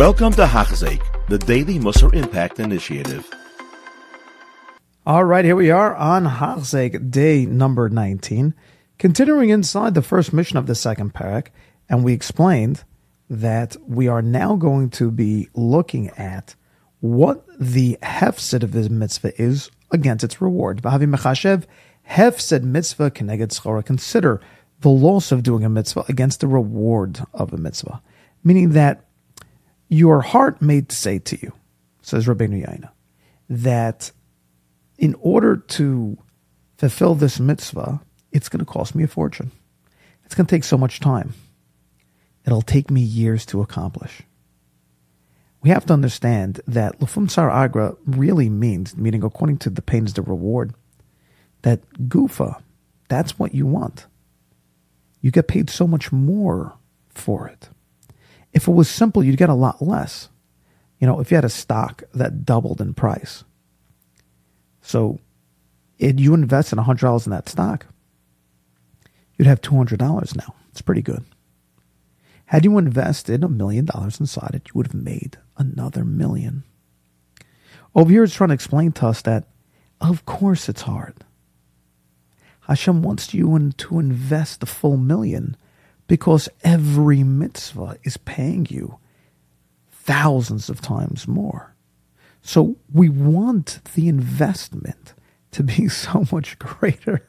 Welcome to Hachzik, the Daily Musar Impact Initiative. All right, here we are on Hachzik, day number 19, continuing inside the first mishnah of the second parak, and we explained that we are now going to be looking at what the hefsid of this mitzvah is against its reward. Vahavi mechashev hefsid mitzvah keneged schora. Consider the loss of doing a mitzvah against the reward of a mitzvah, meaning that your heart may say to you, says Rabbeinu Yonah, that in order to fulfill this mitzvah, it's going to cost me a fortune. It's going to take so much time. It'll take me years to accomplish. We have to understand that Lefum Tza'ara Agra really means, meaning according to the pain is the reward, that Gufa, that's what you want. You get paid so much more for it. If it was simple, you'd get a lot less. You know, if you had a stock that doubled in price. So if you invest in $100 in that stock, you'd have $200 now. It's pretty good. Had you invested a million dollars inside it, you would have made another million. Over here, it's trying to explain to us that, of course, it's hard. Hashem wants you to invest the full million because every mitzvah is paying you thousands of times more. So we want the investment to be so much greater.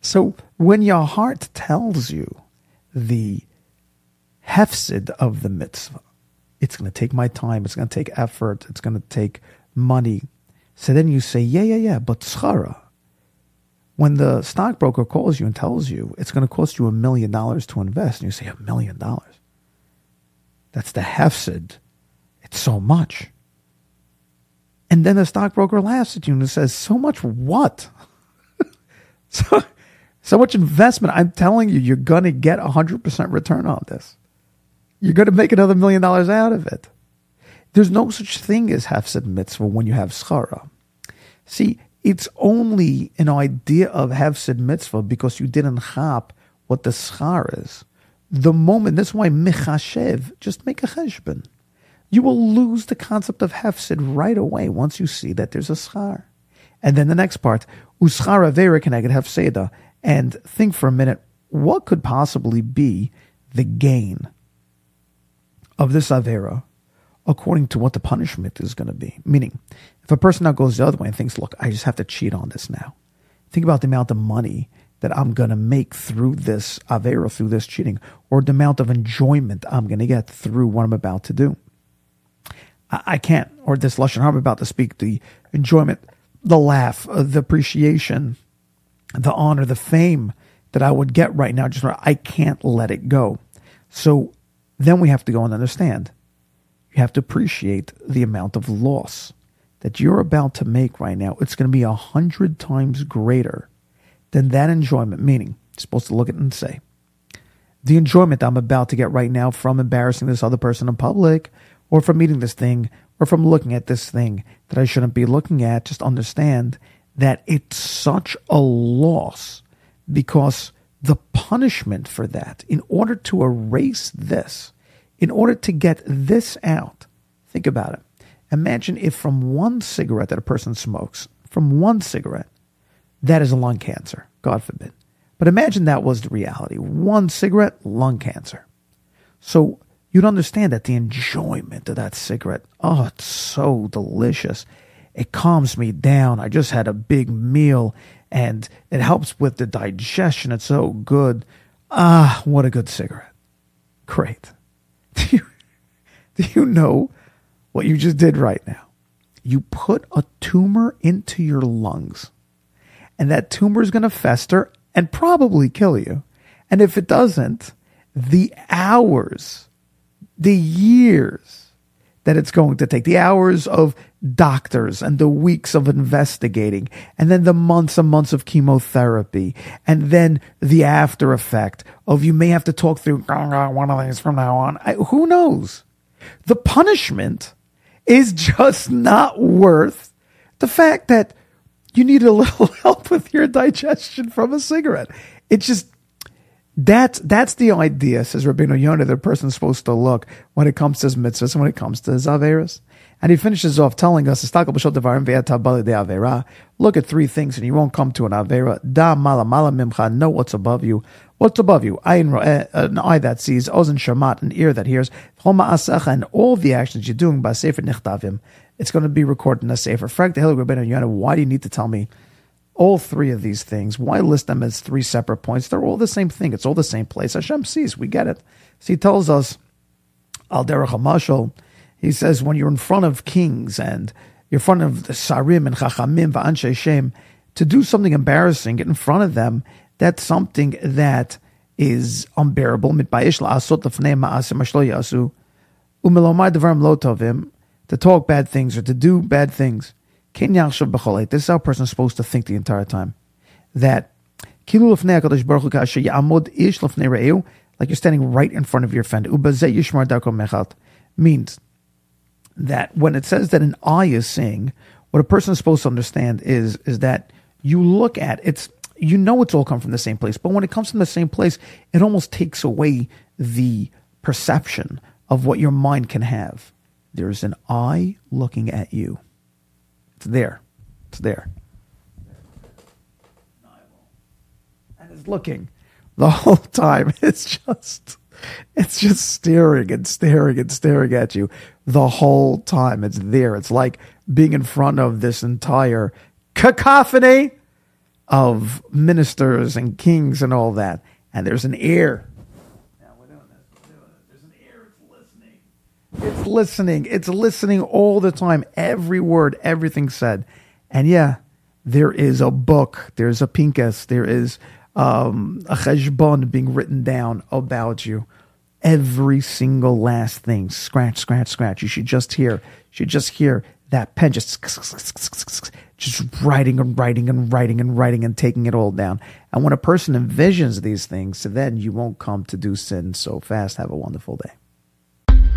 So when your heart tells you the hefsid of the mitzvah, it's going to take my time, it's going to take effort, it's going to take money. So then you say, yeah, yeah, yeah, but schara. When the stockbroker calls you and tells you it's going to cost you a million dollars to invest, and you say, a million dollars. That's the hefsid. It's so much. And then the stockbroker laughs at you and says, So much what? so, so much investment. I'm telling you, you're going to get a 100% return on this. You're going to make another million dollars out of it. There's no such thing as hefsed mitzvah when you have schara. See, it's only an idea of hefsed mitzvah because you didn't chop what the schar is. The moment, that's why michashev, just make a cheshbon you will lose the concept of hefsid right away once you see that there's a schar. And then the next part, uschar avera keneged hefseda, and think for a minute, what could possibly be the gain of this avera according to what the punishment is going to be? Meaning, if a person now goes the other way and thinks, look, I just have to cheat on this now. Think about the amount of money that I'm going to make through this avera, through this cheating, or the amount of enjoyment I'm going to get through what I'm about to do. I can't, or this lashon hara I'm about to speak, the enjoyment, the laugh, uh, the appreciation, the honor, the fame that I would get right now. Just I can't let it go. So then we have to go and understand. You have to appreciate the amount of loss that you're about to make right now. It's going to be a hundred times greater than that enjoyment. Meaning, you're supposed to look at it and say, the enjoyment I'm about to get right now from embarrassing this other person in public or from eating this thing or from looking at this thing that I shouldn't be looking at, just understand that it's such a loss because the punishment for that, in order to erase this, in order to get this out, think about it. Imagine if from one cigarette that a person smokes, from one cigarette, that is a lung cancer, God forbid. But imagine that was the reality. One cigarette, lung cancer. So you'd understand that the enjoyment of that cigarette, oh, it's so delicious. It calms me down. I just had a big meal and it helps with the digestion. It's so good. Ah, what a good cigarette. Great. Do you, do you know what you just did right now? You put a tumor into your lungs, and that tumor is going to fester and probably kill you. And if it doesn't, the hours the years that it's going to take, the hours of doctors and the weeks of investigating, and then the months and months of chemotherapy, and then the after effect of you may have to talk through oh, one of these from now on. I, who knows? The punishment is just not worth the fact that you need a little help with your digestion from a cigarette. It just, That's that's the idea, says Rabbeinu Yonah, the person's supposed to look when it comes to his mitzvahs and when it comes to his averas. And he finishes off telling us, look at three things and you won't come to an avera. Da mala mala mimcha, know what's above you. What's above you? An eye that sees, ozen shamat, an ear that hears, and all the actions you're doing by sefer nichtavim. It's going to be recorded in a sefer. Frank the Hill Rabbeinu Yonah, why do you need to tell me all three of these things? Why list them as three separate points? They're all the same thing. It's all the same place. Hashem sees. We get it. So he tells us, al derech hamashal, he says, when you're in front of kings and you're in front of the Sarim and Chachamim, Va'anshe Shem, to do something embarrassing, get in front of them, that's something that is unbearable. To talk bad things or to do bad things. This is how a person is supposed to think the entire time. That like you're standing right in front of your friend. Means that when it says that an eye is seeing, what a person is supposed to understand is is that you look at it's you know it's all come from the same place, but when it comes from the same place, it almost takes away the perception of what your mind can have. There's an eye looking at you. It's there. It's there. And it's looking the whole time. It's just it's just staring and staring and staring at you the whole time. It's there. It's like being in front of this entire cacophony of ministers and kings and all that. And there's an ear. There's an ear. It's listening. It's listening. It's listening all the time. Every word, everything said. And yeah, there is a book. There's a pinkas. There is um, a cheshbon being written down about you every single last thing. Scratch, scratch, scratch. You should just hear, you should just hear that pen just just writing and writing and writing and writing and taking it all down. And when a person envisions these things, then you won't come to do sin so fast. Have a wonderful day.